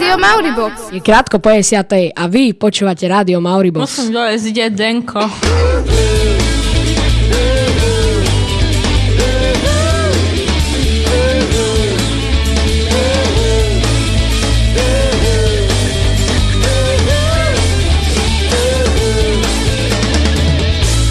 Rádio Mauribox. Je krátko po 10. a vy počúvate Rádio Mauribox. Musím dole zide Denko.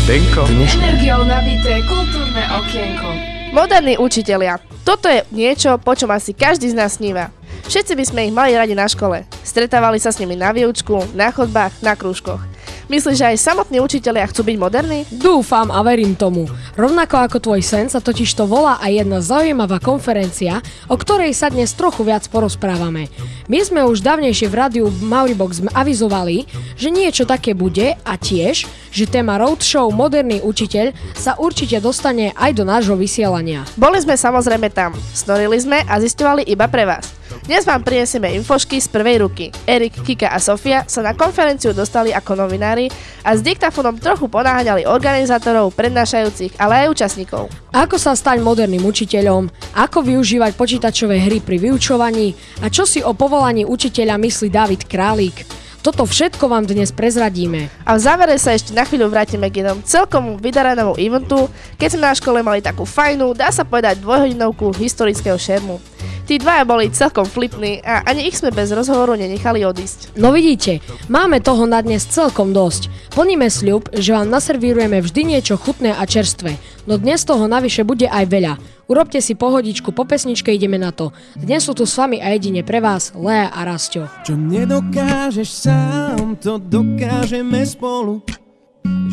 Denko. Energiou nabité kultúrne okienko. Moderní učitelia. Toto je niečo, po čom asi každý z nás sníva. Všetci by sme ich mali radi na škole. Stretávali sa s nimi na výučku, na chodbách, na krúžkoch. Myslíš, že aj samotní učitelia chcú byť moderní? Dúfam a verím tomu. Rovnako ako tvoj sen sa totiž to volá aj jedna zaujímavá konferencia, o ktorej sa dnes trochu viac porozprávame. My sme už dávnejšie v rádiu Mauribox avizovali, že niečo také bude a tiež, že téma Roadshow Moderný učiteľ sa určite dostane aj do nášho vysielania. Boli sme samozrejme tam, snorili sme a zistovali iba pre vás. Dnes vám prinesieme infošky z prvej ruky. Erik, Kika a Sofia sa na konferenciu dostali ako novinári a s diktafónom trochu ponáhňali organizátorov, prednášajúcich, ale aj účastníkov. Ako sa stať moderným učiteľom, ako využívať počítačové hry pri vyučovaní a čo si o povolaní učiteľa myslí David Králík. Toto všetko vám dnes prezradíme. A v závere sa ešte na chvíľu vrátime k jednom celkom vydarenému eventu, keď sme na škole mali takú fajnú, dá sa povedať dvojhodinovku historického šermu. Tí dvaja boli celkom flipní a ani ich sme bez rozhovoru nenechali odísť. No vidíte, máme toho na dnes celkom dosť. Plníme sľub, že vám naservírujeme vždy niečo chutné a čerstvé, no dnes toho navyše bude aj veľa. Urobte si pohodičku, po pesničke ideme na to. Dnes sú tu s vami a jedine pre vás Lea a Rastio. Čo nedokážeš sám, to dokážeme spolu.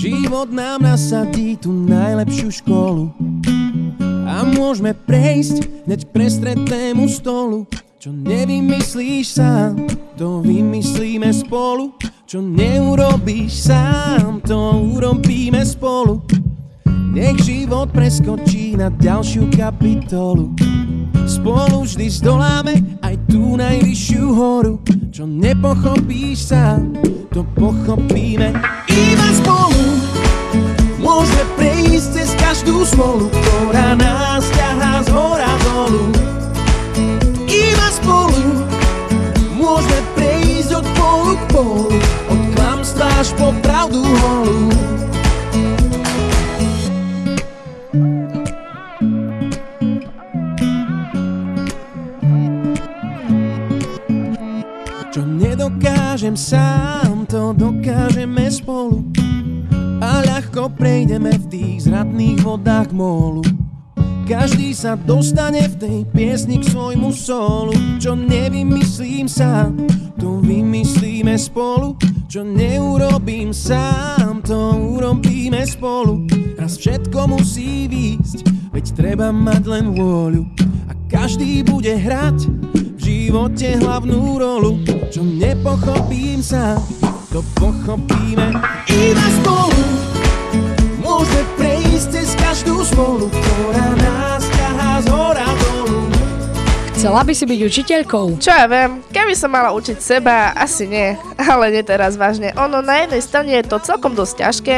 Život nám nasadí tú najlepšiu školu. A môžeme prejsť hneď prestretnému stolu. Čo nevymyslíš sám, to vymyslíme spolu. Čo neurobíš sám, to urobíme spolu. Nech život preskočí na ďalšiu kapitolu. Spolu vždy zdoláme aj tú najvyššiu horu. Čo nepochopíš sám, to pochopíme iba spolu. Môžeme prejsť cez každú smolu, ktorá nás ťahá z hora dolu. Iba spolu môžeme prejsť od polu k polu, od klamstva až po pravdu holú. Sám, to dokážeme spolu a ľahko prejdeme v tých zradných vodách mólu. Každý sa dostane v tej piesni k svojmu solu. Čo nevymyslím sám, to vymyslíme spolu. Čo neurobím sám, to urobíme spolu. Raz všetko musí výjsť, veď treba mať len vôľu. A každý bude hrať živote hlavnú rolu Čo nepochopím sám, to pochopíme iba spolu Môžeme prejsť cez každú smolu, ktorá nás ťahá z hora dolu. Chcela by si byť učiteľkou? Čo ja viem, keby som mala učiť seba, asi nie. Ale nie teraz vážne. Ono na jednej strane je to celkom dosť ťažké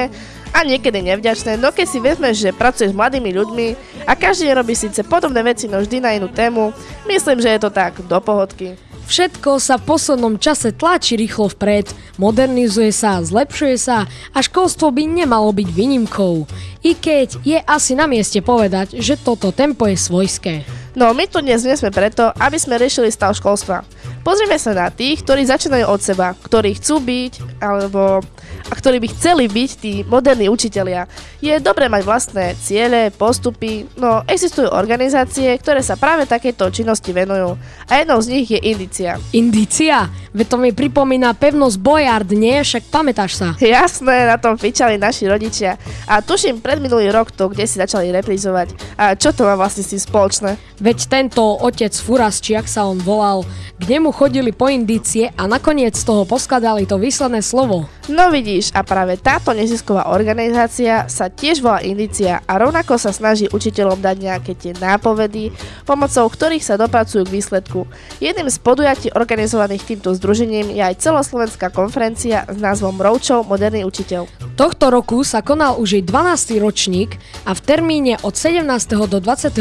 a niekedy nevďačné, no keď si vezmeš, že pracuješ s mladými ľuďmi a každý robí síce podobné veci, no vždy na inú tému, myslím, že je to tak do pohodky. Všetko sa v poslednom čase tlačí rýchlo vpred, modernizuje sa, zlepšuje sa a školstvo by nemalo byť výnimkou. I keď je asi na mieste povedať, že toto tempo je svojské. No my tu dnes nie sme preto, aby sme riešili stav školstva. Pozrieme sa na tých, ktorí začínajú od seba, ktorí chcú byť, alebo a ktorí by chceli byť tí moderní učitelia. Je dobré mať vlastné ciele, postupy, no existujú organizácie, ktoré sa práve takéto činnosti venujú. A jednou z nich je Indícia. Indícia? Veď to mi pripomína pevnosť Bojard, nie? Však pamätáš sa. Jasné, na tom fičali naši rodičia. A tuším, pred minulý rok to kde si začali reprizovať. A čo to má vlastne s tým spoločné? Veď tento otec Furas, či ak sa on volal, k nemu chodili po indície a nakoniec z toho poskladali to výsledné slovo. No vidíš, a práve táto nezisková organizácia sa tiež volá Indícia a rovnako sa snaží učiteľom dať nejaké tie nápovedy, pomocou ktorých sa dopracujú k výsledku. Jedným z podujatí organizovaných týmto združením je aj celoslovenská konferencia s názvom Roadshow Moderný učiteľ. Tohto roku sa konal už jej 12. ročník a v termíne od 17. do 25.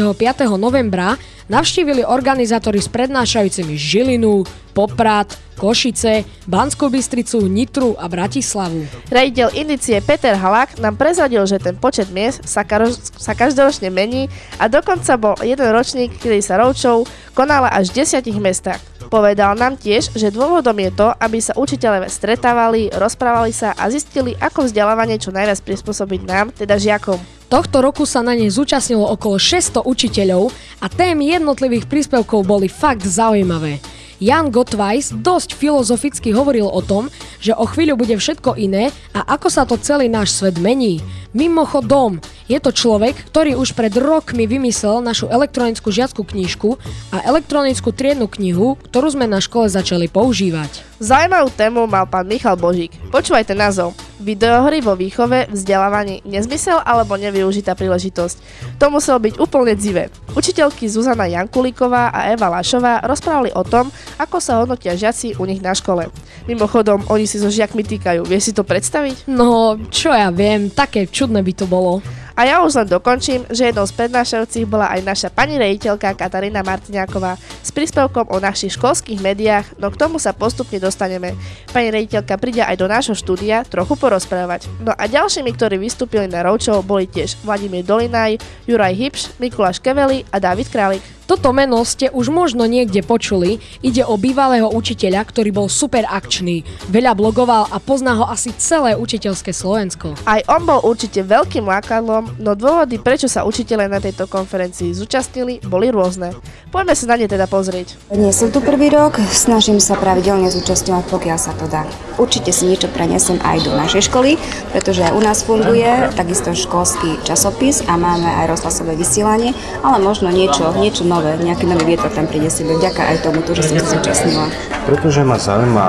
novembra navštívili organizátori s prednášajúcimi Žilinu, Poprad, Košice, Banskú Bystricu, Nitru a Bratislavu. Rejiteľ indicie Peter Halák nám prezradil, že ten počet miest sa, karož, sa každoročne mení a dokonca bol jeden ročník, kedy sa roadshow konala až v desiatich mestách. Povedal nám tiež, že dôvodom je to, aby sa učiteľe stretávali, rozprávali sa a zistili, ako vzdelávanie čo najviac prispôsobiť nám, teda žiakom. Tohto roku sa na nej zúčastnilo okolo 600 učiteľov a témy jednotlivých príspevkov boli fakt zaujímavé. Jan Gottweiss dosť filozoficky hovoril o tom, že o chvíľu bude všetko iné a ako sa to celý náš svet mení. Mimochodom, je to človek, ktorý už pred rokmi vymyslel našu elektronickú žiackú knižku a elektronickú triednu knihu, ktorú sme na škole začali používať. Zaujímavú tému mal pán Michal Božík. Počúvajte názov. Videohry vo výchove, vzdelávaní, nezmysel alebo nevyužitá príležitosť. To muselo byť úplne dzivé. Učiteľky Zuzana Jankulíková a Eva Lašová rozprávali o tom, ako sa hodnotia žiaci u nich na škole. Mimochodom, oni si so žiakmi týkajú. Vieš si to predstaviť? No, čo ja viem, také čudné by to bolo. A ja už len dokončím, že jednou z prednášajúcich bola aj naša pani rejiteľka Katarína Martiniaková s príspevkom o našich školských médiách, no k tomu sa postupne dostaneme. Pani rejiteľka príde aj do nášho štúdia trochu porozprávať. No a ďalšími, ktorí vystúpili na Roučov, boli tiež Vladimír Dolinaj, Juraj Hipš, Mikuláš Keveli a David Králik. Toto meno ste už možno niekde počuli. Ide o bývalého učiteľa, ktorý bol super akčný, veľa blogoval a pozná ho asi celé učiteľské Slovensko. Aj on bol určite veľkým lákadlom, no dôvody, prečo sa učiteľe na tejto konferencii zúčastnili, boli rôzne. Poďme sa na ne teda pozrieť. Nie som tu prvý rok, snažím sa pravidelne zúčastňovať, pokiaľ sa to dá. Určite si niečo prenesem aj do našej školy, pretože aj u nás funguje takisto školský časopis a máme aj rozhlasové vysielanie, ale možno niečo, niečo nové nejaký nový vietor tam príde si vďaka aj tomu, že som sa zúčastnila. Pretože ma zaujíma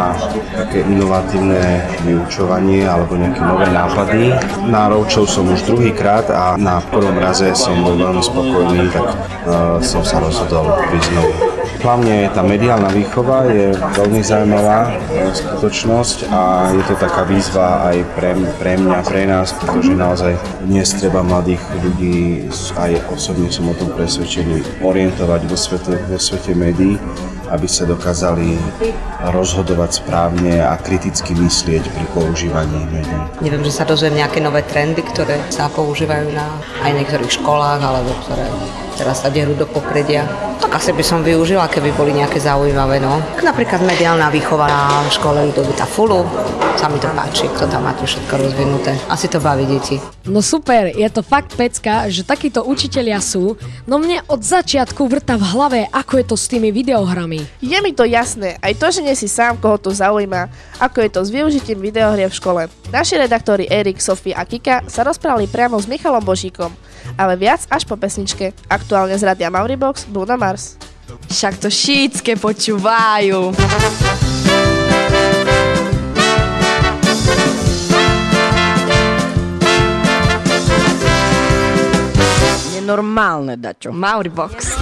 také inovatívne vyučovanie alebo nejaké nové nápady. Na Roučov som už druhýkrát a na prvom raze som bol veľmi spokojný, tak uh, som sa rozhodol prísť znovu. Hlavne tá mediálna výchova je veľmi zaujímavá e, skutočnosť a je to taká výzva aj pre, pre mňa, pre nás, pretože naozaj dnes treba mladých ľudí, aj osobne som o tom presvedčený, orientovať vo svete, vo svete médií aby sa dokázali rozhodovať správne a kriticky myslieť pri používaní médií. Neviem, že sa dozviem nejaké nové trendy, ktoré sa používajú na aj niektorých školách, alebo ktoré teraz sa derú do popredia. Tak asi by som využila, keby boli nejaké zaujímavé. No. Napríklad mediálna výchova na škole Ludovita Fulu. Sa mi to páči, kto tam má to všetko rozvinuté. Asi to baví deti. No super, je to fakt pecka, že takíto učitelia sú, no mne od začiatku vrta v hlave, ako je to s tými videohrami. Je mi to jasné, aj to, že nie si sám, koho to zaujíma, ako je to s využitím videohrie v škole. Naši redaktori Erik, Sofie a Kika sa rozprávali priamo s Michalom Božíkom, ale viac až po pesničke. Aktuálne z Radia Mauribox, Bruno Mars. Však to šítske počúvajú. Nenormálne, dačo. Mauribox.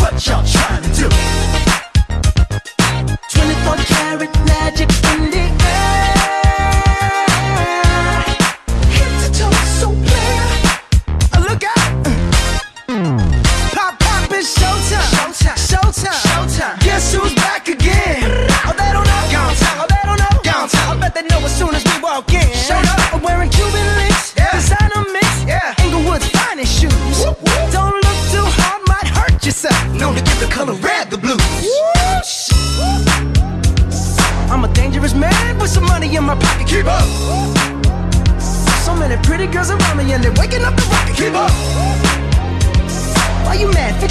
What y'all trying to do? 24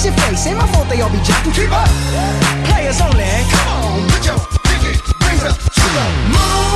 your face. Ain't my fault they all be jacking. Keep up. Players only. Come on, put your pinky rings up to the moon.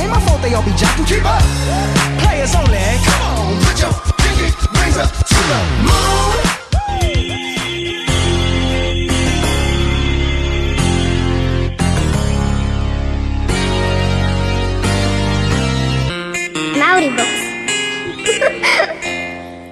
Ain't my fault they all be jocking. Keep up. Players only. Come on, put your pinky rings up to the moon. Mauribox.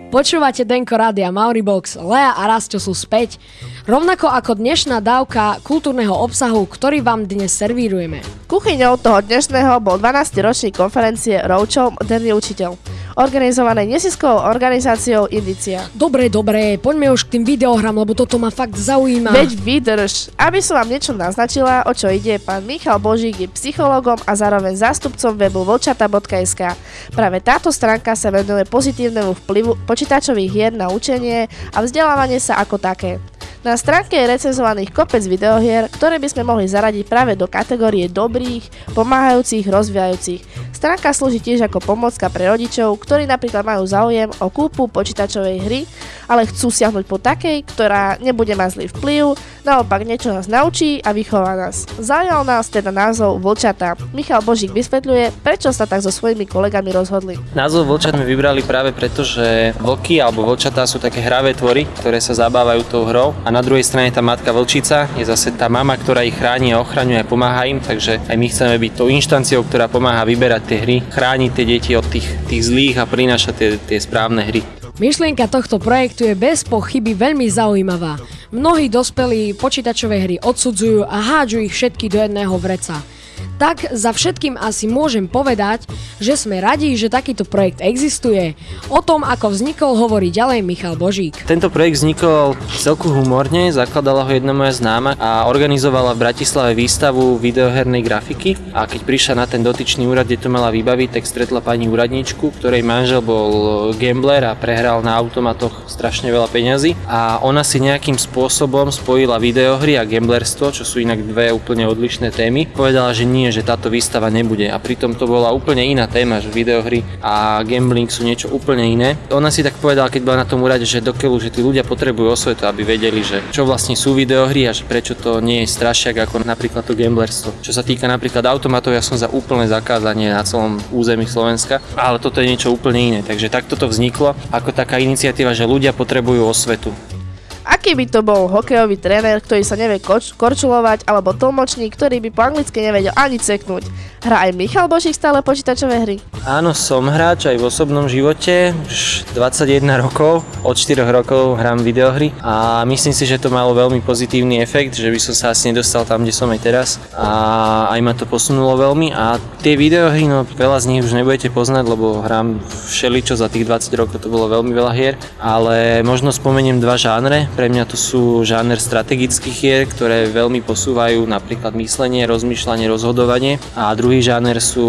Počúvate Denko Rádia Mauribox, Lea a Rasto sú späť. Rovnako ako dnešná dávka kultúrneho obsahu, ktorý vám dnes servírujeme. Kuchyňou toho dnešného bol 12. ročník konferencie Roučov Moderný učiteľ, organizovanej nesiskovou organizáciou Indicia. Dobre, dobre, poďme už k tým videohram, lebo toto ma fakt zaujíma. Veď vydrž. Aby som vám niečo naznačila, o čo ide, pán Michal Božík je psychologom a zároveň zástupcom webu vlčata.sk. Práve táto stránka sa venuje pozitívnemu vplyvu počítačových hier na učenie a vzdelávanie sa ako také. Na stránke je recenzovaných kopec videohier, ktoré by sme mohli zaradiť práve do kategórie dobrých, pomáhajúcich, rozvíjajúcich. Stránka slúži tiež ako pomocka pre rodičov, ktorí napríklad majú záujem o kúpu počítačovej hry, ale chcú siahnuť po takej, ktorá nebude mať zlý vplyv, naopak niečo nás naučí a vychová nás. Zaujal nás teda názov Vlčata. Michal Božík vysvetľuje, prečo sa tak so svojimi kolegami rozhodli. Názov vlčat sme vybrali práve preto, že vlky alebo vlčatá sú také hravé tvory, ktoré sa zabávajú tou hrou a na druhej strane tá matka vlčica je zase tá mama, ktorá ich chráni a ochraňuje a pomáha im, takže aj my chceme byť tou inštanciou, ktorá pomáha vyberať tie hry, chrániť tie deti od tých, tých zlých a prinášať tie, tie správne hry. Myšlienka tohto projektu je bez pochyby veľmi zaujímavá. Mnohí dospelí počítačové hry odsudzujú a hádžu ich všetky do jedného vreca. Tak za všetkým asi môžem povedať, že sme radi, že takýto projekt existuje. O tom, ako vznikol, hovorí ďalej Michal Božík. Tento projekt vznikol celku humorne, zakladala ho jedna moja známa a organizovala v Bratislave výstavu videohernej grafiky a keď prišla na ten dotyčný úrad, kde to mala vybaviť, tak stretla pani úradničku, ktorej manžel bol gambler a prehral na automatoch strašne veľa peňazí a ona si nejakým spôsobom spojila videohry a gamblerstvo, čo sú inak dve úplne odlišné témy. Povedala, že nie, že táto výstava nebude a pritom to bola úplne iná téma, že videohry a gambling sú niečo úplne iné. Ona si tak povedala, keď bola na tom úrade, že dokeľu, že tí ľudia potrebujú osvetu, aby vedeli, že čo vlastne sú videohry a že prečo to nie je strašiak ako napríklad to gamblerstvo. Čo sa týka napríklad automatov, ja som za úplné zakázanie na celom území Slovenska, ale toto je niečo úplne iné. Takže takto to vzniklo ako taká iniciatíva, že ľudia potrebujú osvetu. Aký by to bol hokejový tréner, ktorý sa nevie koč- korčulovať, alebo tlmočník, ktorý by po anglicky nevedel ani ceknúť? Hrá aj Michal Božík stále počítačové hry? Áno, som hráč aj v osobnom živote, už 21 rokov, od 4 rokov hrám videohry a myslím si, že to malo veľmi pozitívny efekt, že by som sa asi nedostal tam, kde som aj teraz a aj ma to posunulo veľmi a tie videohry, no veľa z nich už nebudete poznať, lebo hrám všeličo za tých 20 rokov, to bolo veľmi veľa hier, ale možno spomeniem dva žánre, pre mňa to sú žáner strategických hier, ktoré veľmi posúvajú napríklad myslenie, rozmýšľanie, rozhodovanie a druhý žáner sú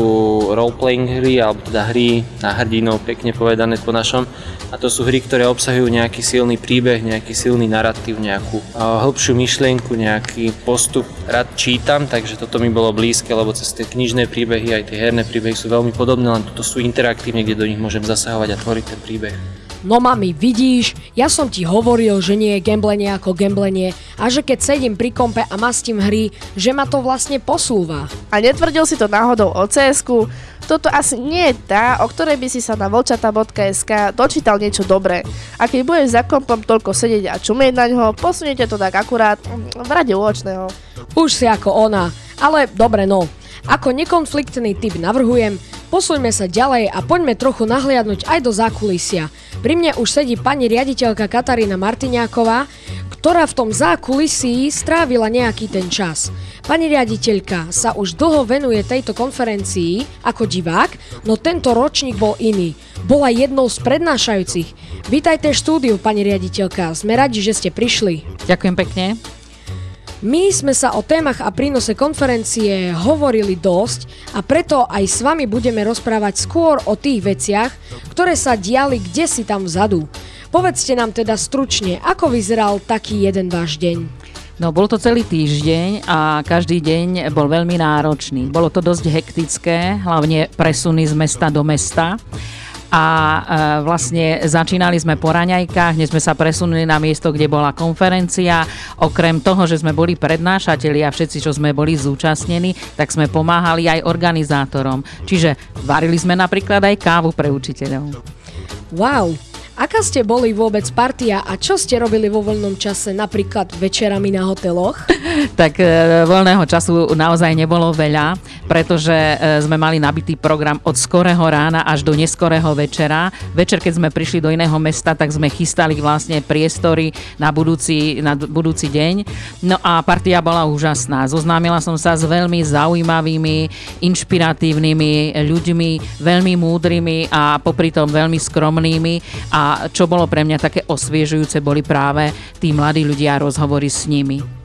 role-playing hry, alebo teda hry na hrdinov, pekne povedané po našom. A to sú hry, ktoré obsahujú nejaký silný príbeh, nejaký silný narratív, nejakú hĺbšiu myšlienku, nejaký postup. Rád čítam, takže toto mi bolo blízke, lebo cez tie knižné príbehy aj tie herné príbehy sú veľmi podobné, len toto sú interaktívne, kde do nich môžem zasahovať a tvoriť ten príbeh. No mami, vidíš, ja som ti hovoril, že nie je gamblenie ako gamblenie a že keď sedím pri kompe a mastím hry, že ma to vlastne posúva. A netvrdil si to náhodou o cs Toto asi nie je tá, o ktorej by si sa na volčata.sk dočítal niečo dobré. A keď budeš za kompom toľko sedieť a čumieť na ňo, posuniete to tak akurát v rade úočného. Už si ako ona, ale dobre no. Ako nekonfliktný typ navrhujem, posuňme sa ďalej a poďme trochu nahliadnúť aj do zákulisia. Pri mne už sedí pani riaditeľka Katarína Martiňáková, ktorá v tom zákulisí strávila nejaký ten čas. Pani riaditeľka sa už dlho venuje tejto konferencii ako divák, no tento ročník bol iný. Bola jednou z prednášajúcich. Vítajte v štúdiu, pani riaditeľka. Sme radi, že ste prišli. Ďakujem pekne. My sme sa o témach a prínose konferencie hovorili dosť a preto aj s vami budeme rozprávať skôr o tých veciach, ktoré sa diali kde si tam vzadu. Povedzte nám teda stručne, ako vyzeral taký jeden váš deň. No, bol to celý týždeň a každý deň bol veľmi náročný. Bolo to dosť hektické, hlavne presuny z mesta do mesta. A e, vlastne začínali sme po raňajkách, dnes sme sa presunuli na miesto, kde bola konferencia. Okrem toho, že sme boli prednášatelia a všetci, čo sme boli zúčastnení, tak sme pomáhali aj organizátorom. Čiže varili sme napríklad aj kávu pre učiteľov. Wow, Aká ste boli vôbec partia a čo ste robili vo voľnom čase, napríklad večerami na hoteloch? tak e, voľného času naozaj nebolo veľa, pretože e, sme mali nabitý program od skorého rána až do neskorého večera. Večer, keď sme prišli do iného mesta, tak sme chystali vlastne priestory na budúci, na budúci deň. No a partia bola úžasná. Zoznámila som sa s veľmi zaujímavými, inšpiratívnymi ľuďmi, veľmi múdrymi a popri tom veľmi skromnými a čo bolo pre mňa také osviežujúce, boli práve tí mladí ľudia a rozhovory s nimi.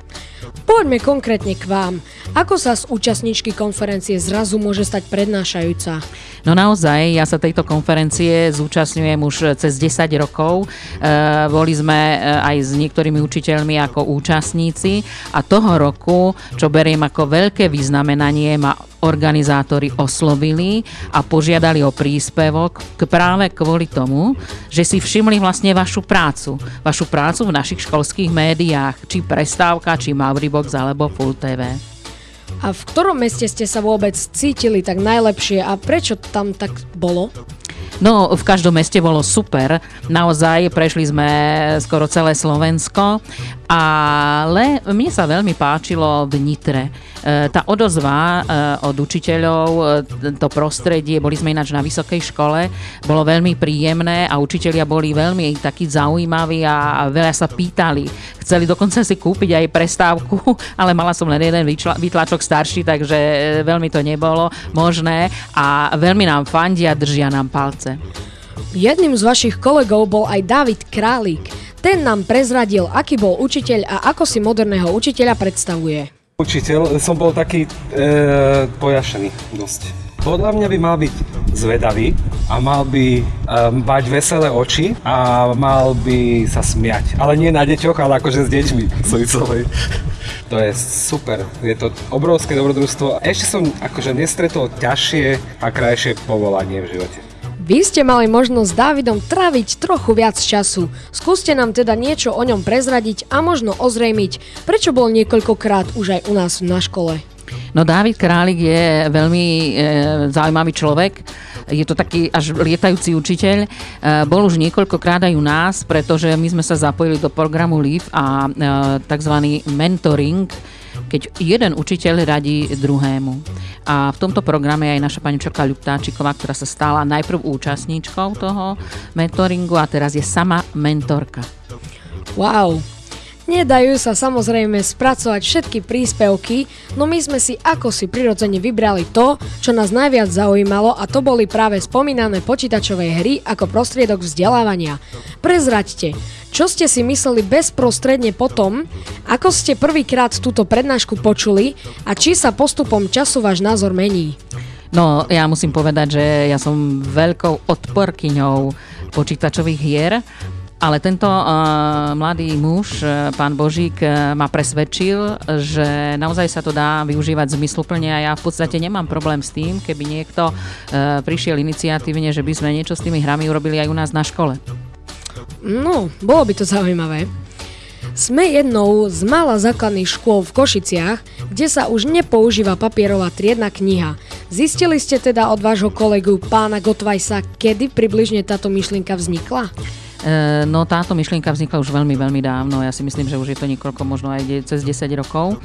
Poďme konkrétne k vám. Ako sa z účastníčky konferencie zrazu môže stať prednášajúca? No naozaj, ja sa tejto konferencie zúčastňujem už cez 10 rokov. E, boli sme e, aj s niektorými učiteľmi ako účastníci a toho roku, čo beriem ako veľké vyznamenanie, ma organizátori oslovili a požiadali o príspevok k práve kvôli tomu, že si všimli vlastne vašu prácu. Vašu prácu v našich školských médiách, či Prestávka, či Mauribox alebo Full TV. A v ktorom meste ste sa vôbec cítili tak najlepšie a prečo tam tak bolo? No, v každom meste bolo super. Naozaj prešli sme skoro celé Slovensko, ale mne sa veľmi páčilo v Nitre. E, tá odozva e, od učiteľov, e, to prostredie, boli sme ináč na vysokej škole, bolo veľmi príjemné a učitelia boli veľmi takí zaujímaví a veľa sa pýtali. Chceli dokonca si kúpiť aj prestávku, ale mala som len jeden vytlačok starší, takže veľmi to nebolo možné a veľmi nám fandia, držia nám palce. Jedným z vašich kolegov bol aj David Králik. Ten nám prezradil, aký bol učiteľ a ako si moderného učiteľa predstavuje. Učiteľ som bol taký e, pojašený dosť. Podľa mňa by mal byť zvedavý a mal by um, mať veselé oči a mal by sa smiať. Ale nie na deťoch, ale akože s deťmi Sojcovej. To je super, je to obrovské dobrodružstvo. Ešte som akože nestretol ťažšie a krajšie povolanie v živote. Vy ste mali možnosť s Dávidom traviť trochu viac času. Skúste nám teda niečo o ňom prezradiť a možno ozrejmiť, prečo bol niekoľkokrát už aj u nás na škole. No Dávid Králik je veľmi e, zaujímavý človek. Je to taký až lietajúci učiteľ. E, bol už niekoľkokrát aj u nás, pretože my sme sa zapojili do programu LIV a e, tzv. mentoring, keď jeden učiteľ radí druhému. A v tomto programe je aj naša pani Čoka Ľuptáčiková, ktorá sa stala najprv účastníčkou toho mentoringu a teraz je sama mentorka. Wow, Nedajú sa samozrejme spracovať všetky príspevky, no my sme si ako si prirodzene vybrali to, čo nás najviac zaujímalo a to boli práve spomínané počítačové hry ako prostriedok vzdelávania. Prezraďte, čo ste si mysleli bezprostredne potom, ako ste prvýkrát túto prednášku počuli a či sa postupom času váš názor mení? No, ja musím povedať, že ja som veľkou odporkyňou počítačových hier ale tento uh, mladý muž, uh, pán Božík, uh, ma presvedčil, že naozaj sa to dá využívať zmysluplne a ja v podstate nemám problém s tým, keby niekto uh, prišiel iniciatívne, že by sme niečo s tými hrami urobili aj u nás na škole. No, bolo by to zaujímavé. Sme jednou z mála základných škôl v Košiciach, kde sa už nepoužíva papierová triedna kniha. Zistili ste teda od vášho kolegu pána Gotvajsa, kedy približne táto myšlienka vznikla? E, no táto myšlienka vznikla už veľmi, veľmi dávno. Ja si myslím, že už je to niekoľko, možno aj cez 10 rokov.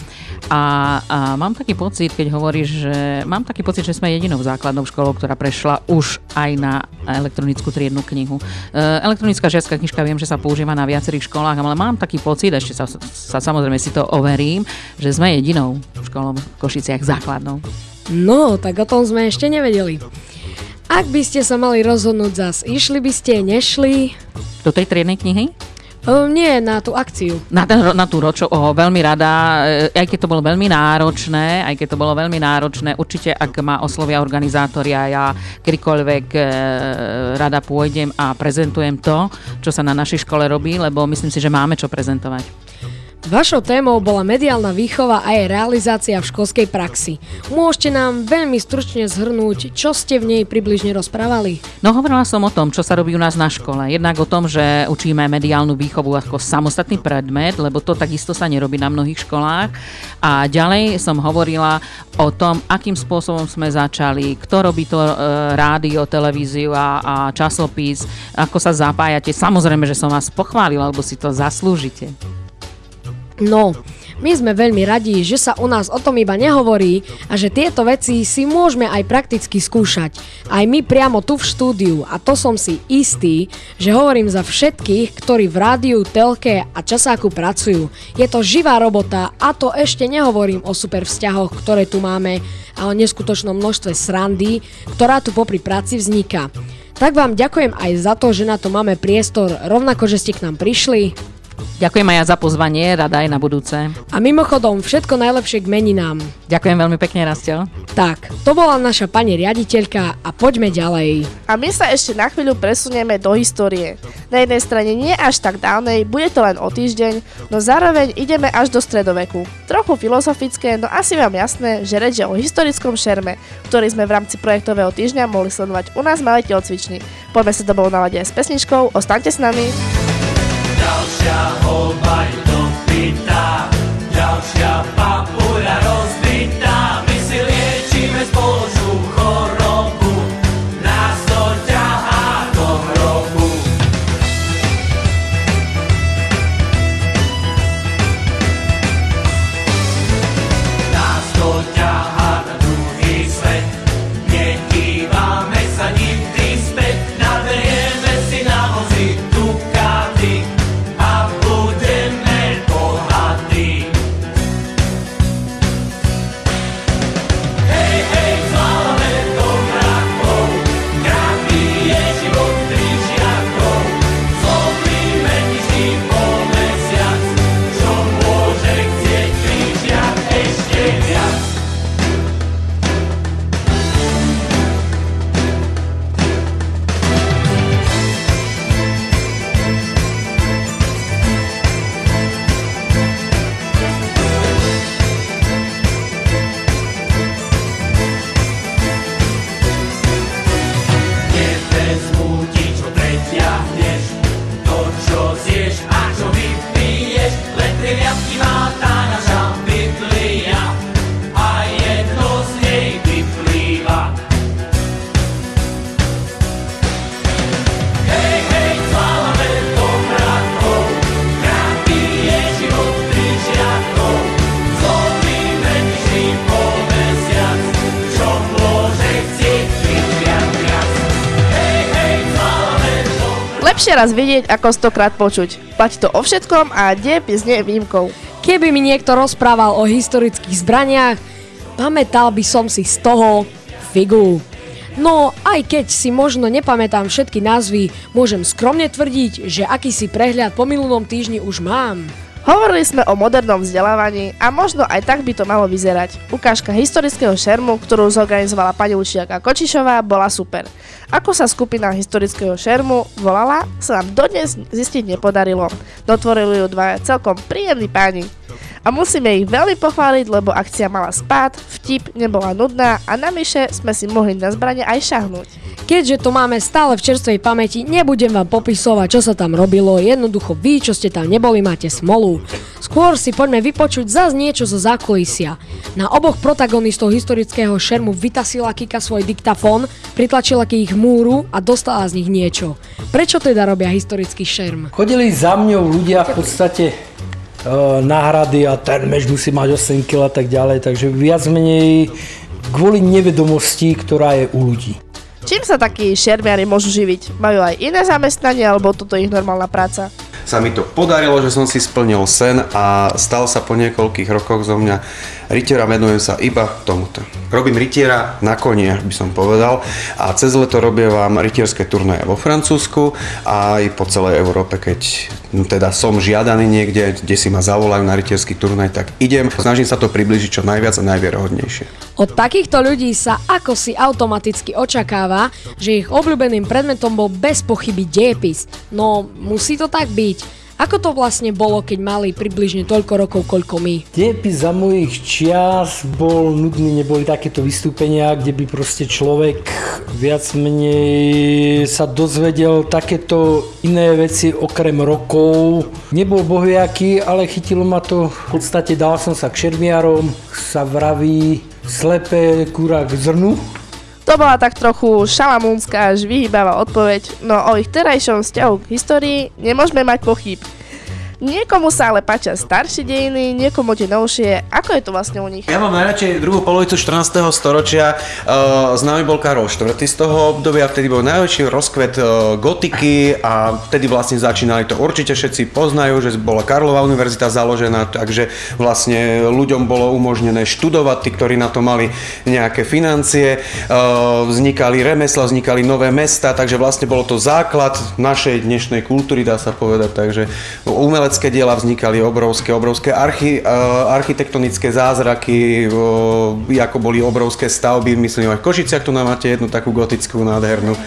A, a mám taký pocit, keď hovoríš, že mám taký pocit, že sme jedinou základnou školou, ktorá prešla už aj na elektronickú triednu knihu. E, elektronická žiacká knižka viem, že sa používa na viacerých školách, ale mám taký pocit, ešte sa, sa samozrejme si to overím, že sme jedinou školou v Košiciach základnou. No, tak o tom sme ešte nevedeli. Ak by ste sa mali rozhodnúť zas, išli by ste, nešli? Do tej triednej knihy? O, nie, na tú akciu. Na, ten, na tú ročo, oh, veľmi rada, e, aj keď to bolo veľmi náročné, aj keď to bolo veľmi náročné, určite ak ma oslovia organizátori a ja kedykoľvek e, rada pôjdem a prezentujem to, čo sa na našej škole robí, lebo myslím si, že máme čo prezentovať. Vašou témou bola mediálna výchova a jej realizácia v školskej praxi. Môžete nám veľmi stručne zhrnúť, čo ste v nej približne rozprávali? No hovorila som o tom, čo sa robí u nás na škole. Jednak o tom, že učíme mediálnu výchovu ako samostatný predmet, lebo to takisto sa nerobí na mnohých školách. A ďalej som hovorila o tom, akým spôsobom sme začali, kto robí to e, rádio, televíziu a, a časopis, ako sa zapájate. Samozrejme, že som vás pochválila, lebo si to zaslúžite. No, my sme veľmi radi, že sa u nás o tom iba nehovorí a že tieto veci si môžeme aj prakticky skúšať. Aj my priamo tu v štúdiu a to som si istý, že hovorím za všetkých, ktorí v rádiu, telke a časáku pracujú. Je to živá robota a to ešte nehovorím o super vzťahoch, ktoré tu máme a o neskutočnom množstve srandy, ktorá tu popri práci vzniká. Tak vám ďakujem aj za to, že na to máme priestor, rovnako, že ste k nám prišli. Ďakujem aj ja za pozvanie, rada aj na budúce. A mimochodom, všetko najlepšie k meninám. Ďakujem veľmi pekne, Rastel. Tak, to bola naša pani riaditeľka a poďme ďalej. A my sa ešte na chvíľu presunieme do histórie. Na jednej strane nie až tak dávnej, bude to len o týždeň, no zároveň ideme až do stredoveku. Trochu filozofické, no asi vám jasné, že reč je o historickom šerme, ktorý sme v rámci projektového týždňa mohli sledovať u nás Malej telocvični. Poďme sa domov naladiť aj s pesničkou, ostaňte s nami. Ďalšia holba je dopitá, ďalšia papula rozbitá. Raz vidieť, ako stokrát počuť. Platí to o všetkom a dejepis nie je výjimkou. Keby mi niekto rozprával o historických zbraniach, pamätal by som si z toho figu. No, aj keď si možno nepamätám všetky názvy, môžem skromne tvrdiť, že akýsi prehľad po minulom týždni už mám. Hovorili sme o modernom vzdelávaní a možno aj tak by to malo vyzerať. Ukážka historického šermu, ktorú zorganizovala pani učiaľka Kočišová, bola super. Ako sa skupina historického šermu volala, sa nám dodnes zistiť nepodarilo. Dotvorili ju dva celkom príjemní páni. A musíme ich veľmi pochváliť, lebo akcia mala spát, vtip, nebola nudná a navyše sme si mohli na zbrane aj šahnúť. Keďže to máme stále v čerstvej pamäti, nebudem vám popisovať, čo sa tam robilo, jednoducho vy, čo ste tam neboli, máte smolu. Skôr si poďme vypočuť zase niečo zo zákulisia. Na oboch protagonistov historického šermu vytasila Kika svoj diktafón, pritlačila k ich múru a dostala z nich niečo. Prečo teda robia historický šerm? Chodili za mňou ľudia v podstate náhrady a ten meč musí mať 8 kg a tak ďalej, takže viac menej kvôli nevedomosti, ktorá je u ľudí. Čím sa takí šermiari môžu živiť? Majú aj iné zamestnanie alebo toto je ich normálna práca? Sa mi to podarilo, že som si splnil sen a stal sa po niekoľkých rokoch zo mňa rytiera, venujem sa iba tomuto. Robím rytiera na koni, až by som povedal a cez leto robievam rytierské turnaje vo Francúzsku a aj po celej Európe, keď teda som žiadaný niekde, kde si ma zavolajú na rytierský turnaj, tak idem, snažím sa to približiť čo najviac a najvierohodnejšie. Od takýchto ľudí sa ako si automaticky očakáva, že ich obľúbeným predmetom bol bez pochyby dejepis. No, musí to tak byť. Ako to vlastne bolo, keď mali približne toľko rokov, koľko my? By za mojich čias bol nudný, neboli takéto vystúpenia, kde by proste človek viac menej sa dozvedel takéto iné veci okrem rokov. Nebol bohviaký, ale chytilo ma to, v podstate dal som sa k šermiarom, sa vraví slepé kúra k zrnu. To bola tak trochu šalamúnska až vyhýbavá odpoveď, no o ich terajšom vzťahu k histórii nemôžeme mať pochyb. Niekomu sa ale páčia staršie dejiny, niekomu tie novšie. Ako je to vlastne u nich? Ja mám najradšej druhú polovicu 14. storočia. Uh, známy bol Karol IV. z toho obdobia, vtedy bol najväčší rozkvet uh, gotiky a vtedy vlastne začínali to. Určite všetci poznajú, že bola Karlova univerzita založená, takže vlastne ľuďom bolo umožnené študovať, tí, ktorí na to mali nejaké financie. Uh, vznikali remesla, vznikali nové mesta, takže vlastne bolo to základ našej dnešnej kultúry, dá sa povedať. Takže umelé umelecké diela vznikali obrovské, obrovské archi, uh, architektonické zázraky, uh, ako boli obrovské stavby, myslím aj v Košiciach tu máte jednu takú gotickú nádhernú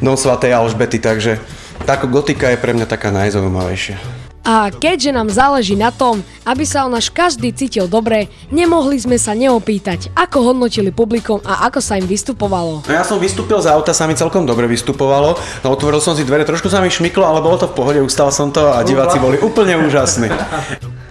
dom svatej Alžbety, takže táto gotika je pre mňa taká najzaujímavejšia. A keďže nám záleží na tom, aby sa o náš každý cítil dobre, nemohli sme sa neopýtať, ako hodnotili publikom a ako sa im vystupovalo. No ja som vystúpil z auta, sa mi celkom dobre vystupovalo, no otvoril som si dvere, trošku sa mi šmyklo, ale bolo to v pohode, ustal som to a diváci boli úplne úžasní.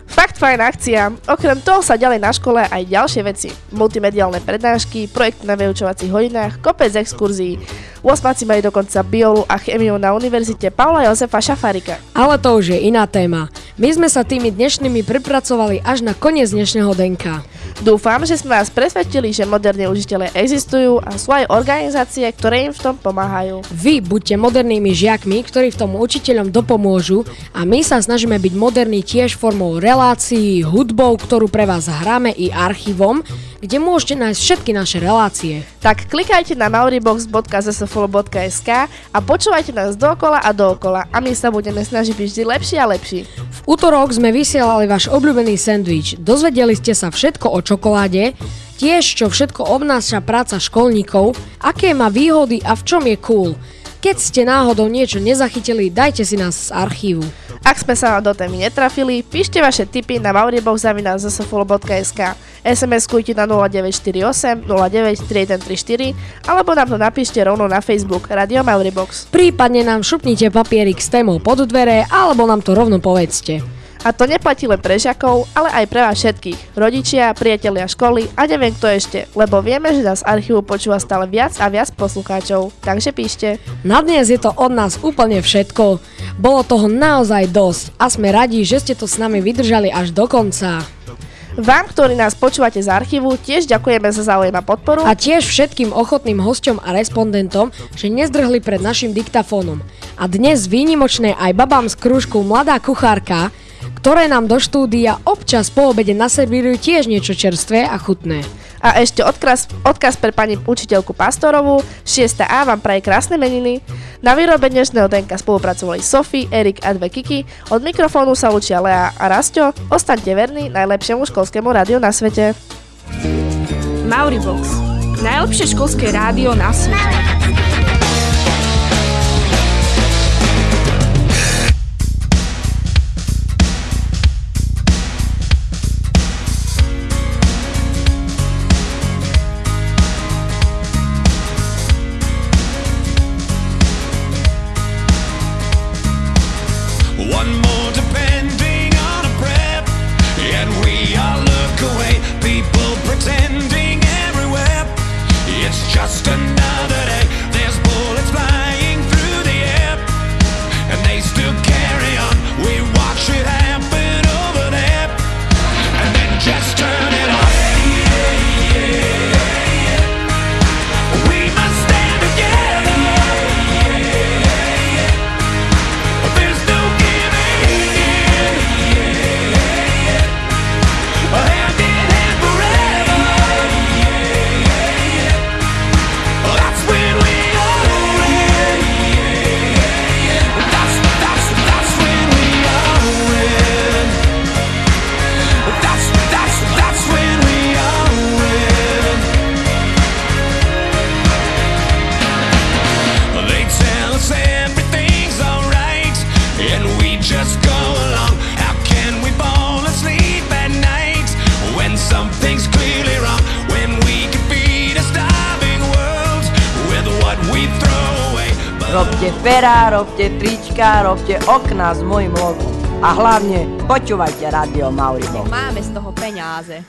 Fakt fajn akcia. Okrem toho sa ďalej na škole aj ďalšie veci. Multimediálne prednášky, projekt na vyučovacích hodinách, kopec exkurzií. Osmáci majú dokonca biolu a chemiu na univerzite Paula Jozefa Šafarika. Ale to už je iná téma. My sme sa tými dnešnými pripracovali až na koniec dnešného denka. Dúfam, že sme vás presvedčili, že moderní učiteľe existujú a sú aj organizácie, ktoré im v tom pomáhajú. Vy buďte modernými žiakmi, ktorí v tom učiteľom dopomôžu a my sa snažíme byť moderní tiež formou relácií, hudbou, ktorú pre vás hráme i archívom, kde môžete nájsť všetky naše relácie. Tak klikajte na mauribox.zsfolo.sk a počúvajte nás dokola a dookola a my sa budeme snažiť byť vždy lepší a lepší. V útorok sme vysielali váš obľúbený sendvič. Dozvedeli ste sa všetko o čokoláde, tiež čo všetko obnáša práca školníkov, aké má výhody a v čom je cool. Keď ste náhodou niečo nezachytili, dajte si nás z archívu. Ak sme sa do témy netrafili, píšte vaše tipy na mauribox.zsfolo.sk SMS-kujte na 0948 093134 alebo nám to napíšte rovno na Facebook Radio Mauribox. Prípadne nám šupnite papierik s témou pod dvere alebo nám to rovno povedzte. A to neplatí len pre žiakov, ale aj pre vás všetkých, rodičia, priatelia školy a neviem kto ešte, lebo vieme, že nás archívu počúva stále viac a viac poslucháčov, takže píšte. Na dnes je to od nás úplne všetko. Bolo toho naozaj dosť a sme radi, že ste to s nami vydržali až do konca. Vám, ktorí nás počúvate z archívu, tiež ďakujeme za záujem a podporu. A tiež všetkým ochotným hosťom a respondentom, že nezdrhli pred našim diktafónom. A dnes výnimočné aj babám z krúžku Mladá kuchárka, ktoré nám do štúdia občas po obede naservírujú tiež niečo čerstvé a chutné. A ešte odkaz, odkaz pre pani učiteľku Pastorovú, 6A vám praje krásne meniny. Na výrobe dnešného denka spolupracovali Sofi, Erik a dve Kiki. Od mikrofónu sa učia Lea a Rastio. Ostaňte verní najlepšiemu školskému rádiu na svete. Mauribox. Najlepšie školské rádio na svete. Okná s mojim logom. A hlavne počúvajte Radio Mauribox. Máme z toho peňáze.